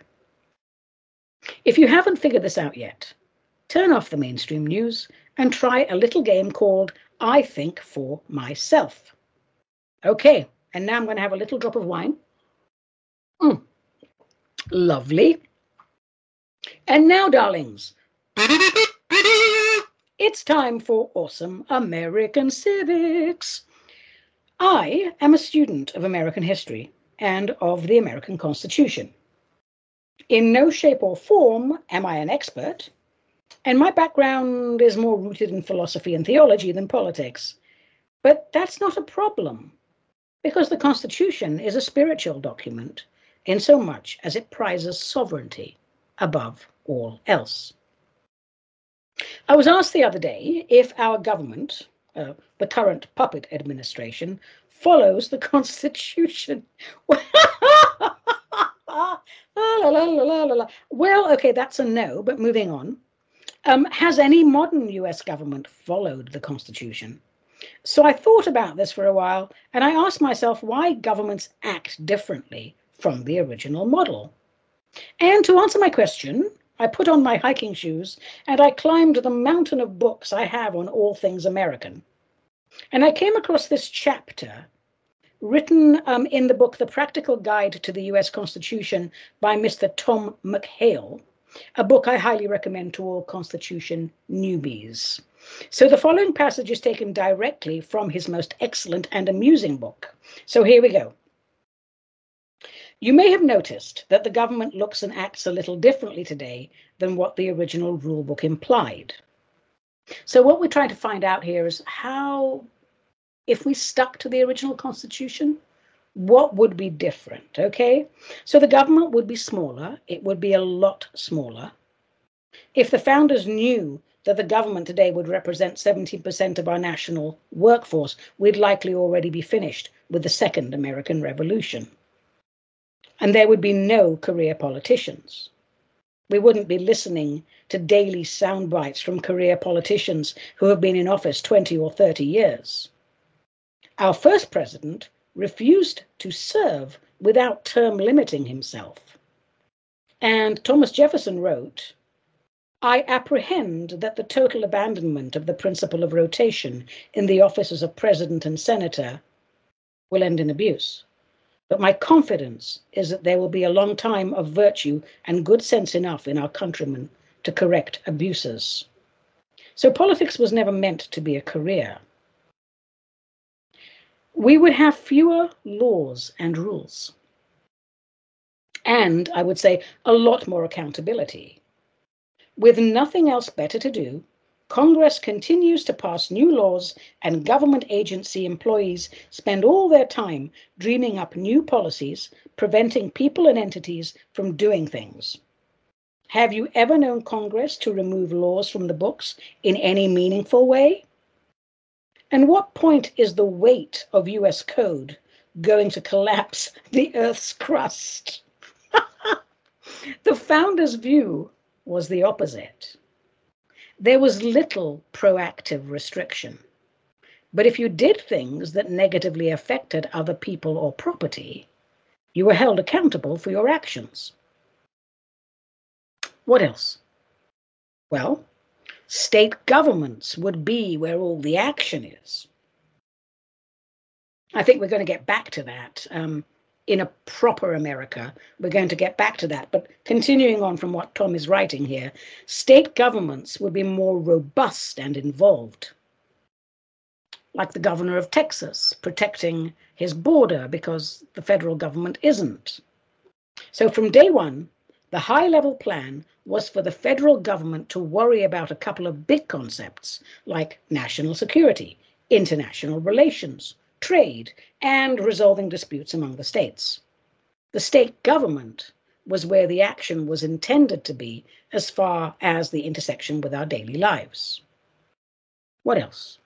If you haven't figured this out yet, turn off the mainstream news, and try a little game called I Think for Myself. Okay, and now I'm going to have a little drop of wine. Mm, lovely. And now, darlings, it's time for awesome American civics. I am a student of American history and of the American Constitution. In no shape or form am I an expert, and my background is more rooted in philosophy and theology than politics. But that's not a problem, because the Constitution is a spiritual document in so much as it prizes sovereignty above all else. I was asked the other day if our government, uh, the current puppet administration, follows the [laughs] Constitution. [laughs] well, okay, that's a no, but moving on. Um, has any modern US government followed the Constitution? So I thought about this for a while and I asked myself why governments act differently from the original model. And to answer my question, I put on my hiking shoes and I climbed the mountain of books I have on all things American. And I came across this chapter written um, in the book The Practical Guide to the US Constitution by Mr. Tom McHale a book I highly recommend to all Constitution newbies. So the following passage is taken directly from his most excellent and amusing book. So here we go. You may have noticed that the government looks and acts a little differently today than what the original rulebook implied. So, what we're trying to find out here is how, if we stuck to the original constitution, what would be different? Okay, so the government would be smaller, it would be a lot smaller. If the founders knew that the government today would represent 17% of our national workforce, we'd likely already be finished with the second American Revolution and there would be no career politicians. We wouldn't be listening to daily sound bites from career politicians who have been in office 20 or 30 years. Our first president refused to serve without term limiting himself. And Thomas Jefferson wrote, I apprehend that the total abandonment of the principle of rotation in the offices of president and senator will end in abuse. But my confidence is that there will be a long time of virtue and good sense enough in our countrymen to correct abuses. So politics was never meant to be a career. We would have fewer laws and rules. And I would say a lot more accountability. With nothing else better to do, Congress continues to pass new laws, and government agency employees spend all their time dreaming up new policies, preventing people and entities from doing things. Have you ever known Congress to remove laws from the books in any meaningful way? And what point is the weight of US code going to collapse the Earth's crust? [laughs] the founder's view was the opposite there was little proactive restriction. But if you did things that negatively affected other people or property, you were held accountable for your actions. What else? Well, state governments would be where all the action is. I think we're going to get back to that. Um, in a proper America. We're going to get back to that. But continuing on from what Tom is writing here, state governments would be more robust and involved. Like the governor of Texas protecting his border because the federal government isn't. So from day one, the high level plan was for the federal government to worry about a couple of big concepts like national security, international relations, trade, and resolving disputes among the states. The state government was where the action was intended to be as far as the intersection with our daily lives. What else?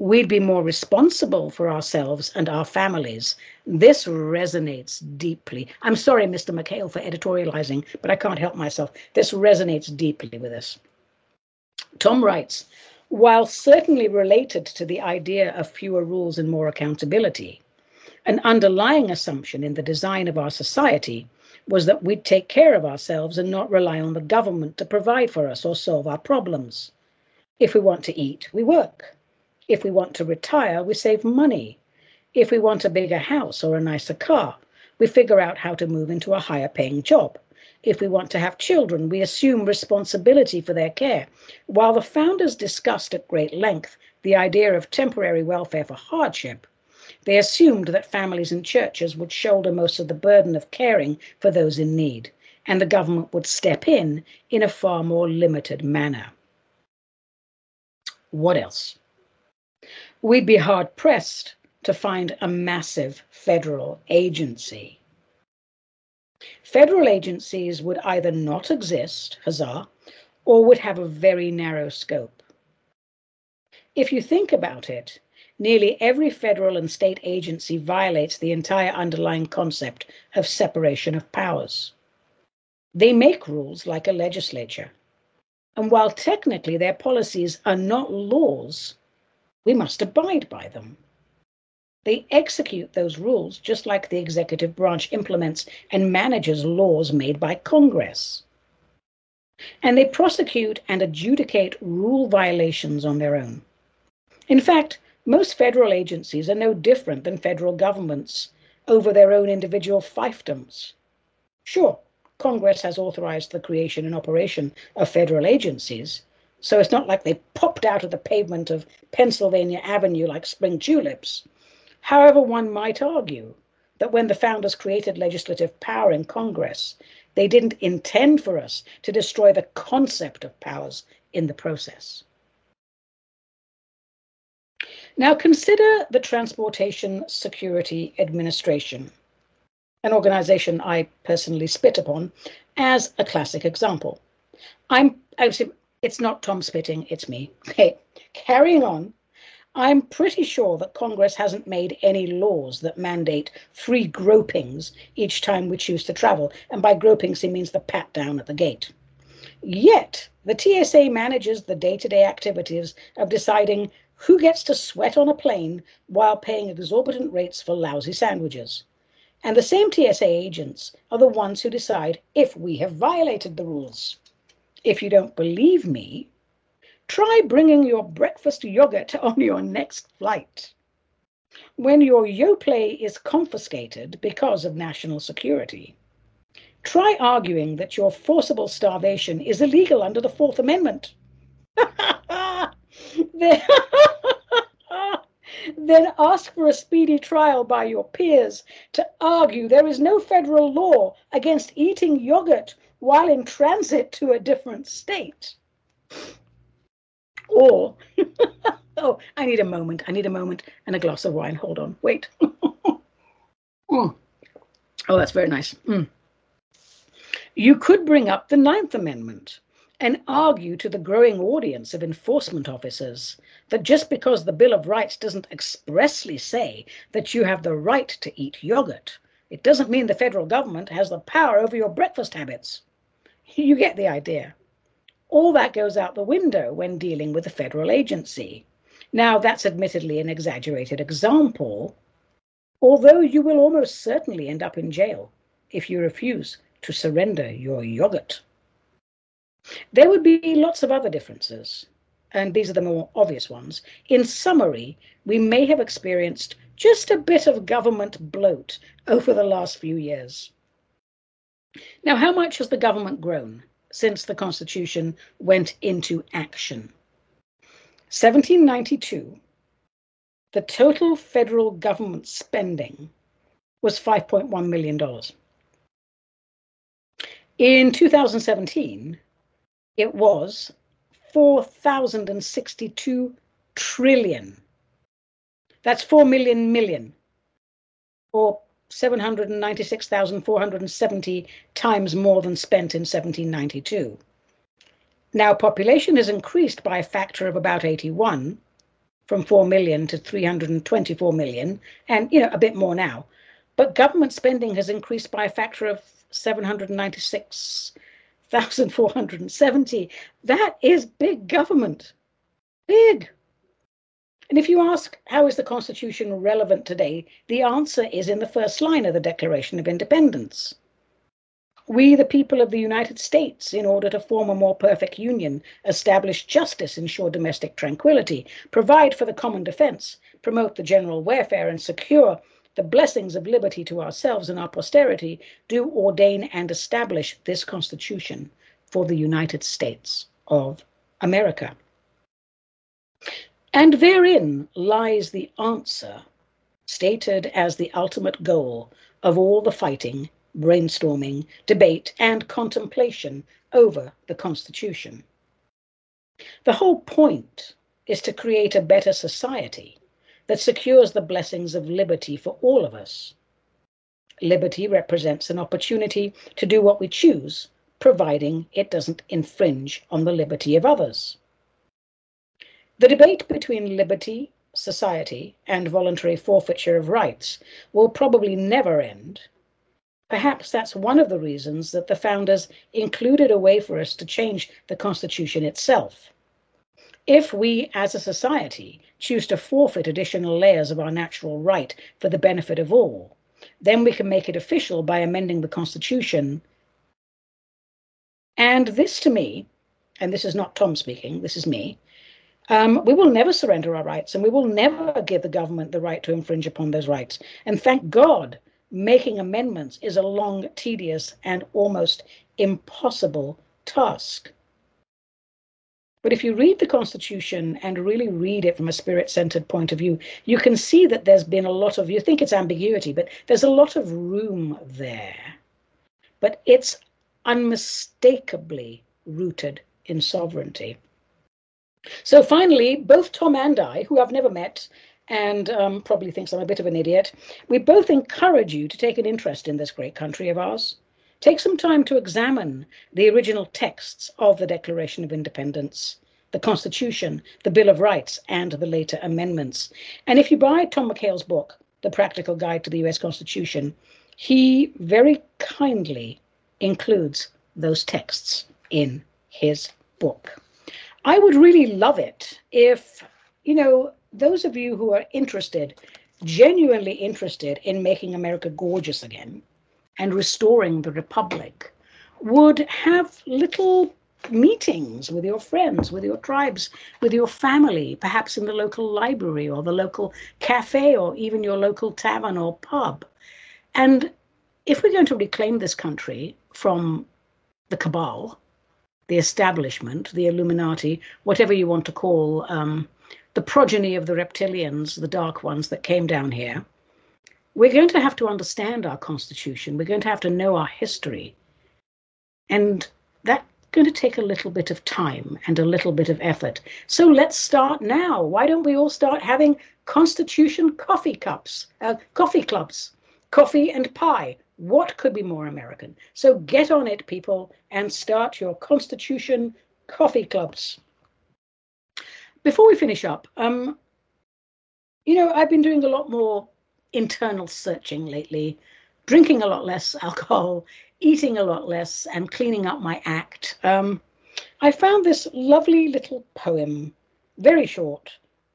We'd be more responsible for ourselves and our families. This resonates deeply. I'm sorry, Mr. McHale, for editorializing, but I can't help myself. This resonates deeply with us. Tom writes while certainly related to the idea of fewer rules and more accountability, an underlying assumption in the design of our society was that we'd take care of ourselves and not rely on the government to provide for us or solve our problems. If we want to eat, we work. If we want to retire, we save money. If we want a bigger house or a nicer car, we figure out how to move into a higher paying job. If we want to have children, we assume responsibility for their care. While the founders discussed at great length the idea of temporary welfare for hardship, they assumed that families and churches would shoulder most of the burden of caring for those in need, and the government would step in in a far more limited manner. What else? We'd be hard pressed to find a massive federal agency Federal agencies would either not exist, huzzah, or would have a very narrow scope. If you think about it, nearly every federal and state agency violates the entire underlying concept of separation of powers. They make rules like a legislature. And while technically their policies are not laws, we must abide by them. They execute those rules just like the executive branch implements and manages laws made by Congress. And they prosecute and adjudicate rule violations on their own. In fact, most federal agencies are no different than federal governments over their own individual fiefdoms. Sure, Congress has authorized the creation and operation of federal agencies, So it's not like they popped out of the pavement of Pennsylvania Avenue like spring tulips. However, one might argue that when the founders created legislative power in Congress, they didn't intend for us to destroy the concept of powers in the process. Now consider the Transportation Security Administration, an organization I personally spit upon, as a classic example. I'm it's not Tom spitting, it's me. Okay, carrying on. I'm pretty sure that Congress hasn't made any laws that mandate free gropings each time we choose to travel. And by gropings, he means the pat down at the gate. Yet, the TSA manages the day to day activities of deciding who gets to sweat on a plane while paying exorbitant rates for lousy sandwiches. And the same TSA agents are the ones who decide if we have violated the rules. If you don't believe me, Try bringing your breakfast yogurt [laughs] on your next flight. When your Yoplait is confiscated because of national security, try arguing that your forcible starvation is illegal under the Fourth Amendment. [laughs] then, [laughs] then ask for a speedy trial by your peers to argue there is no federal law against eating yogurt while in transit to a different state. Or, [laughs] oh, I need a moment. I need a moment and a glass of wine. Hold on. Wait. [laughs] mm. Oh, that's very nice. Mm. You could bring up the Ninth Amendment and argue to the growing audience of enforcement officers that just because the Bill of Rights doesn't expressly say that you have the right to eat yogurt, it doesn't mean the federal government has the power over your breakfast habits. You get the idea all that goes out the window when dealing with a federal agency. Now, that's admittedly an exaggerated example, although you will almost certainly end up in jail if you refuse to surrender your yogurt. There would be lots of other differences, and these are the more obvious ones. In summary, we may have experienced just a bit of government bloat over the last few years. Now, how much has the government grown? since the Constitution went into action. 1792, the total federal government spending was $5.1 million. In 2017, it was 4,062 trillion. That's 4 million million, or 796,470 times more than spent in 1792. Now, population has increased by a factor of about 81, from 4 million to 324 million, and you know a bit more now. But government spending has increased by a factor of 796,470. That is big government. Big. And if you ask, how is the Constitution relevant today? The answer is in the first line of the Declaration of Independence. We, the people of the United States, in order to form a more perfect union, establish justice, ensure domestic tranquility, provide for the common defense, promote the general welfare, and secure the blessings of liberty to ourselves and our posterity, do ordain and establish this Constitution for the United States of America. And therein lies the answer, stated as the ultimate goal of all the fighting, brainstorming, debate, and contemplation over the Constitution. The whole point is to create a better society that secures the blessings of liberty for all of us. Liberty represents an opportunity to do what we choose, providing it doesn't infringe on the liberty of others. The debate between liberty, society, and voluntary forfeiture of rights will probably never end. Perhaps that's one of the reasons that the founders included a way for us to change the Constitution itself. If we as a society choose to forfeit additional layers of our natural right for the benefit of all, then we can make it official by amending the Constitution. And this to me, and this is not Tom speaking, this is me, um, we will never surrender our rights and we will never give the government the right to infringe upon those rights. And thank God, making amendments is a long, tedious, and almost impossible task. But if you read the Constitution and really read it from a spirit centered point of view, you can see that there's been a lot of, you think it's ambiguity, but there's a lot of room there. But it's unmistakably rooted in sovereignty. So finally, both Tom and I, who I've never met and um, probably thinks I'm a bit of an idiot, we both encourage you to take an interest in this great country of ours. Take some time to examine the original texts of the Declaration of Independence, the Constitution, the Bill of Rights, and the later amendments. And if you buy Tom McHale's book, The Practical Guide to the US Constitution, he very kindly includes those texts in his book. I would really love it if, you know, those of you who are interested, genuinely interested in making America gorgeous again and restoring the Republic, would have little meetings with your friends, with your tribes, with your family, perhaps in the local library or the local cafe or even your local tavern or pub. And if we're going to reclaim this country from the cabal, the establishment, the Illuminati, whatever you want to call um, the progeny of the reptilians, the dark ones that came down here, we're going to have to understand our constitution. We're going to have to know our history. And that's going to take a little bit of time and a little bit of effort. So let's start now. Why don't we all start having constitution coffee cups, uh, coffee clubs, coffee and pie? What could be more American? So get on it, people, and start your constitution coffee clubs before we finish up, um, you know, I've been doing a lot more internal searching lately, drinking a lot less [laughs] alcohol, eating a lot less, and cleaning up my act. Um, I found this lovely little poem, very short,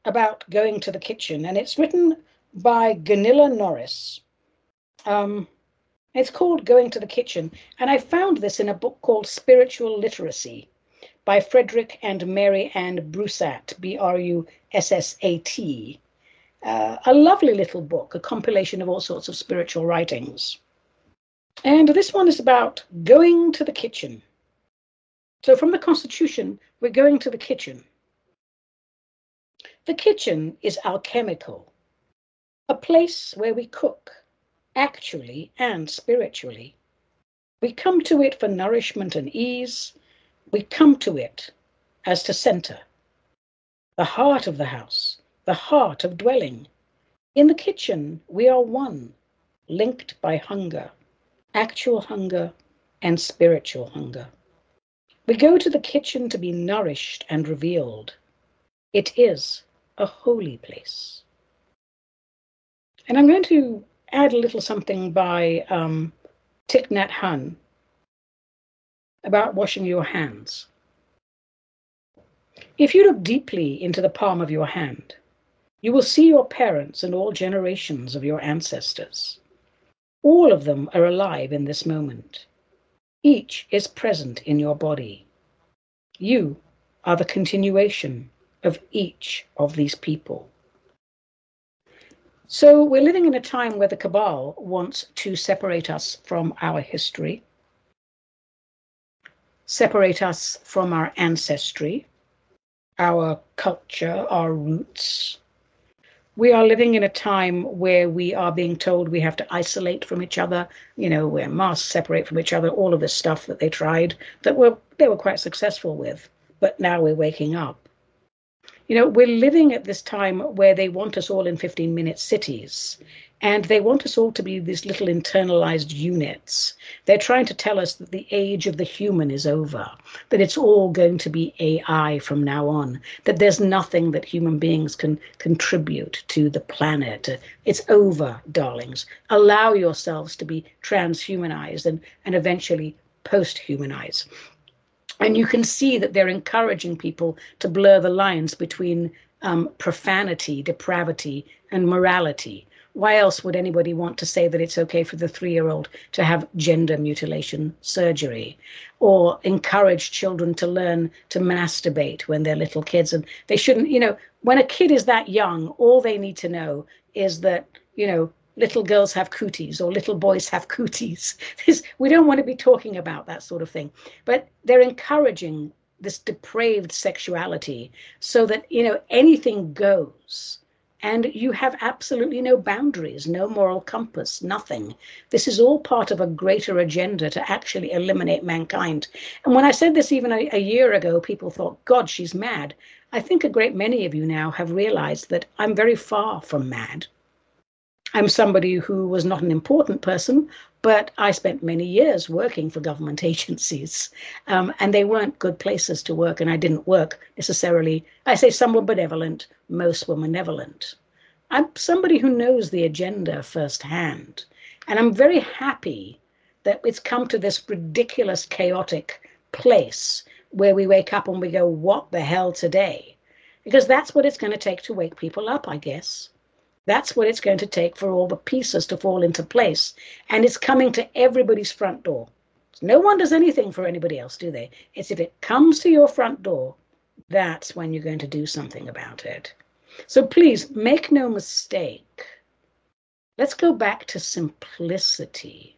about going to the kitchen, and it's written by Gunilla Norris. Um, it's called Going to the Kitchen, and I found this in a book called Spiritual Literacy by Frederick and Mary Ann Brussat, B R U S S A T. Uh, a lovely little book, a compilation of all sorts of spiritual writings. And this one is about going to the kitchen. So, from the Constitution, we're going to the kitchen. The kitchen is alchemical, a place where we cook, actually and spiritually. We come to it for nourishment and ease, we come to it as to center, the heart of the house, the heart of dwelling. In the kitchen, we are one, linked by hunger, actual hunger and spiritual hunger. We go to the kitchen to be nourished and revealed. It is a holy place. And I'm going to add a little something by um, Thich Nhat about washing your hands. If you look deeply into the palm of your hand, you will see your parents and all generations of your ancestors. All of them are alive in this moment. Each is present in your body. You are the continuation of each of these people. So we're living in a time where the cabal wants to separate us from our history, separate us from our ancestry, our culture, our roots. We are living in a time where we are being told we have to isolate from each other, you know, wear masks, separate from each other, all of this stuff that they tried that were they were quite successful with. But now we're waking up. You know, we're living at this time where they want us all in 15 minute cities and they want us all to be these little internalized units. They're trying to tell us that the age of the human is over, that it's all going to be AI from now on, that there's nothing that human beings can contribute to the planet. It's over, darlings. Allow yourselves to be transhumanized and, and eventually post humanized. And you can see that they're encouraging people to blur the lines between um, profanity, depravity, and morality why else would anybody want to say that it's okay for the three year old to have gender mutilation surgery or encourage children to learn to masturbate when they're little kids? And they shouldn't, you know, when a kid is that young, all they need to know is that, you know, little girls have cooties or little boys have cooties. [laughs] we don't want to be talking about that sort of thing. But they're encouraging this depraved sexuality so that you know anything goes and you have absolutely no boundaries, no moral compass, nothing. This is all part of a greater agenda to actually eliminate mankind. And when I said this even a, a, year ago, people thought, God, she's mad. I think a great many of you now have realized that I'm very far from mad. I'm somebody who was not an important person, but I spent many years working for government [laughs] agencies, um, and they weren't good places to work, and I didn't work necessarily. I say some were benevolent, most were malevolent. I'm somebody who knows the agenda firsthand, and I'm very happy that it's come to this ridiculous, chaotic place where we wake up and we go, What the hell today? Because that's what it's going to take to wake people up, I guess. That's what it's going to take for all the pieces to fall into place. And it's coming to everybody's front door. No one does anything for anybody else, do they? It's if it comes to your front door, that's when you're going to do something about it. So please make no mistake. Let's go back to simplicity,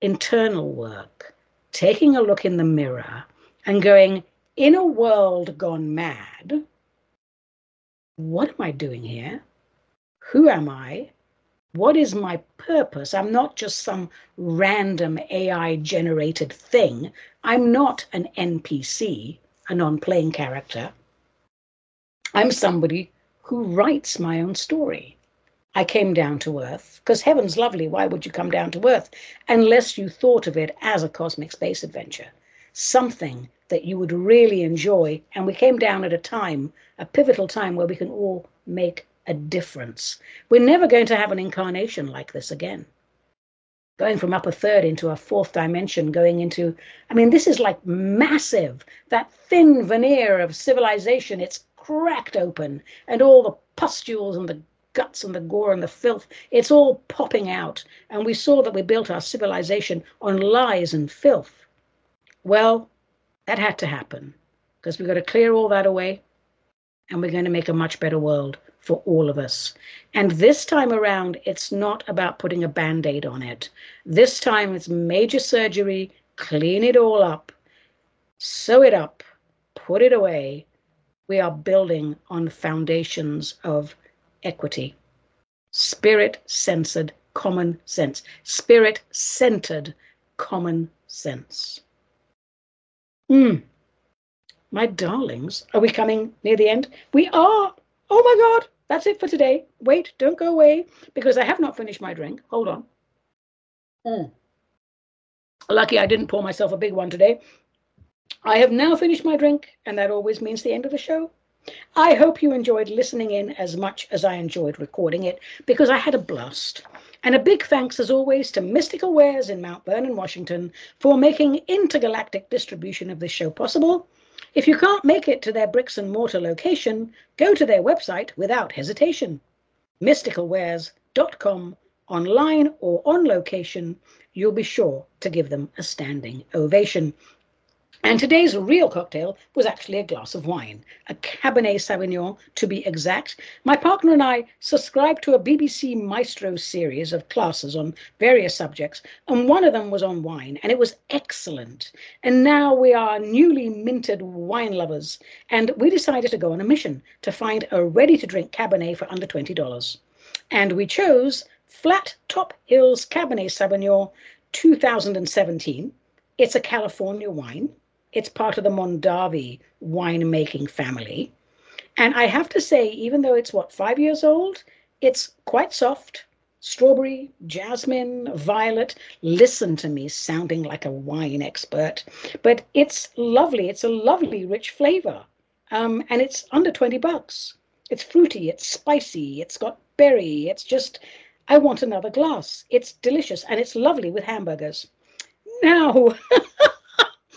internal work, taking a look in the mirror and going, in a world gone mad, what am I doing here? Who am I? What is my purpose? I'm not just some random AI generated thing. I'm not an NPC, a non playing character. I'm somebody who writes my own story. I came down to Earth because heaven's lovely. Why would you come down to Earth unless you thought of it as a cosmic space adventure? Something that you would really enjoy. And we came down at a time, a pivotal time where we can all make a difference. We're never going to have an incarnation like this again. Going from upper third into a fourth dimension, going into, I mean, this is like massive. That thin veneer of civilization, it's cracked open, and all the pustules and the guts and the gore and the filth, it's all popping out. And we saw that we built our civilization on lies and filth. Well, that had to happen because we've got to clear all that away and we're going to make a much better world for all of us. And this time around, it's not about putting a band aid on it. This time, it's major surgery, clean it all up, sew it up, put it away. We are building on foundations of equity, spirit censored common sense, spirit centered common sense. Hmm. My darlings, are we coming near the end? We are. Oh my God, that's it for today. Wait, don't go away because I have not finished my drink. Hold on. Mm. Lucky I didn't pour myself a big one today. I have now finished my drink, and that always means the end of the show. I hope you enjoyed listening in as much as I enjoyed recording it because I had a blast. And a big thanks, as always, to Mystical Wares in Mount Vernon, Washington, for making intergalactic distribution of this show possible. If you can't make it to their bricks and mortar location, go to their website without hesitation. mysticalwares.com online or on location, you'll be sure to give them a standing ovation. And today's real cocktail was actually a glass of wine, a Cabernet Sauvignon to be exact. My partner and I subscribed to a BBC Maestro series of classes on various subjects, and one of them was on wine, and it was excellent. And now we are newly minted wine lovers, and we decided to go on a mission to find a ready to drink Cabernet for under $20. And we chose Flat Top Hills Cabernet Sauvignon 2017. It's a California wine it's part of the Mondavi winemaking family. And I have to say, even though it's what, five years old, it's quite soft. Strawberry, jasmine, violet. Listen to me sounding like a wine expert. But it's lovely. It's a lovely, rich flavor. Um, and it's under 20 bucks. It's fruity, it's spicy, it's got berry. It's just, I want another glass. It's delicious and it's lovely with hamburgers. Now, [laughs]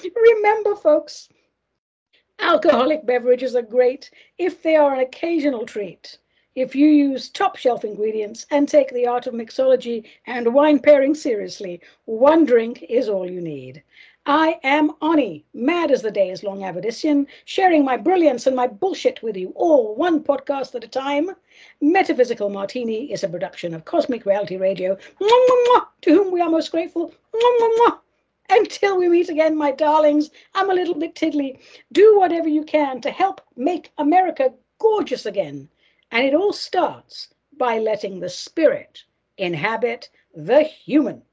Remember, folks, alcoholic beverages are great if they are an occasional treat. If you use top shelf ingredients and take the art of mixology and wine pairing seriously, one drink is all you need. I am Ani, mad as the day is long Avedissian, sharing my brilliance and my bullshit with you all one podcast at a time. Metaphysical Martini is a production of Cosmic Reality Radio, to whom we are most grateful. Until we meet again, my darlings, I'm a little bit tiddly. Do whatever you can to help make America gorgeous again. And it all starts by letting the spirit inhabit the human.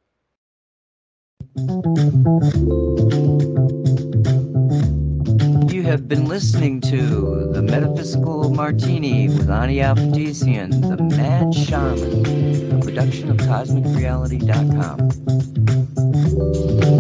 You have been listening to The Metaphysical Martini with Ani Avedissian, the Mad Shaman, a production of CosmicReality.com.